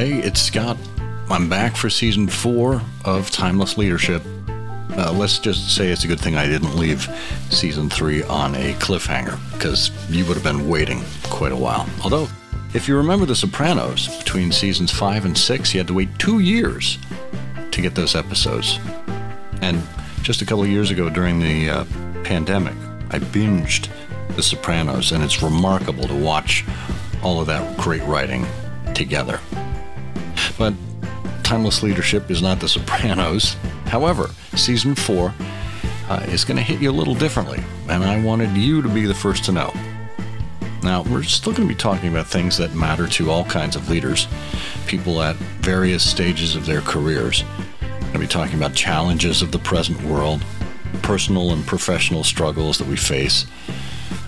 Hey, it's Scott. I'm back for season four of Timeless Leadership. Uh, let's just say it's a good thing I didn't leave season three on a cliffhanger, because you would have been waiting quite a while. Although, if you remember The Sopranos, between seasons five and six, you had to wait two years to get those episodes. And just a couple of years ago during the uh, pandemic, I binged The Sopranos, and it's remarkable to watch all of that great writing together. But Timeless Leadership is not The Sopranos. However, season four uh, is going to hit you a little differently, and I wanted you to be the first to know. Now, we're still going to be talking about things that matter to all kinds of leaders, people at various stages of their careers. We're going to be talking about challenges of the present world, personal and professional struggles that we face,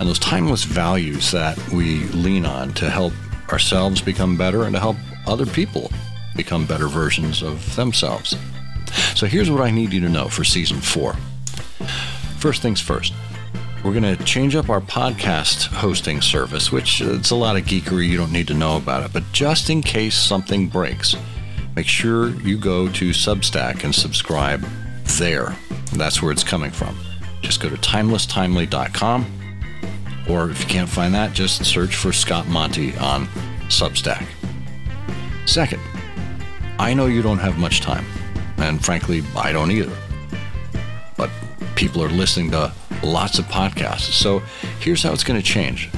and those timeless values that we lean on to help ourselves become better and to help other people become better versions of themselves. So here's what I need you to know for season four. First things first, we're going to change up our podcast hosting service, which uh, it's a lot of geekery. You don't need to know about it. But just in case something breaks, make sure you go to Substack and subscribe there. That's where it's coming from. Just go to timelesstimely.com, or if you can't find that, just search for Scott Monty on Substack. Second, I know you don't have much time, and frankly, I don't either. But people are listening to lots of podcasts. So here's how it's going to change.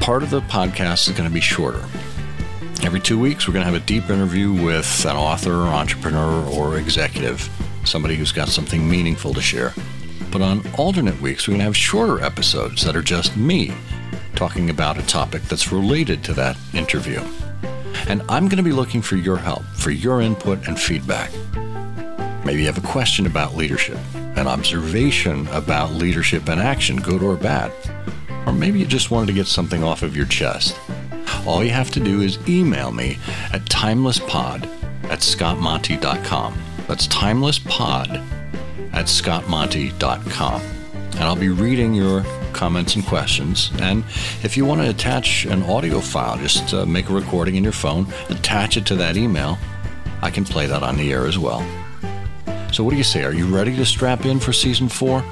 Part of the podcast is going to be shorter. Every two weeks, we're going to have a deep interview with an author, or entrepreneur, or executive, somebody who's got something meaningful to share. But on alternate weeks, we're going to have shorter episodes that are just me talking about a topic that's related to that interview. And I'm going to be looking for your help, for your input and feedback. Maybe you have a question about leadership, an observation about leadership and action, good or bad. Or maybe you just wanted to get something off of your chest. All you have to do is email me at timelesspod at scottmonty.com. That's timelesspod at scottmonty.com. And I'll be reading your comments and questions. And if you want to attach an audio file, just uh, make a recording in your phone, attach it to that email. I can play that on the air as well. So, what do you say? Are you ready to strap in for season four?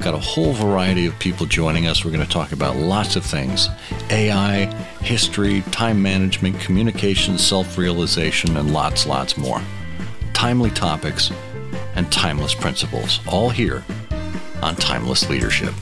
Got a whole variety of people joining us. We're going to talk about lots of things AI, history, time management, communication, self realization, and lots, lots more. Timely topics and timeless principles, all here on Timeless Leadership.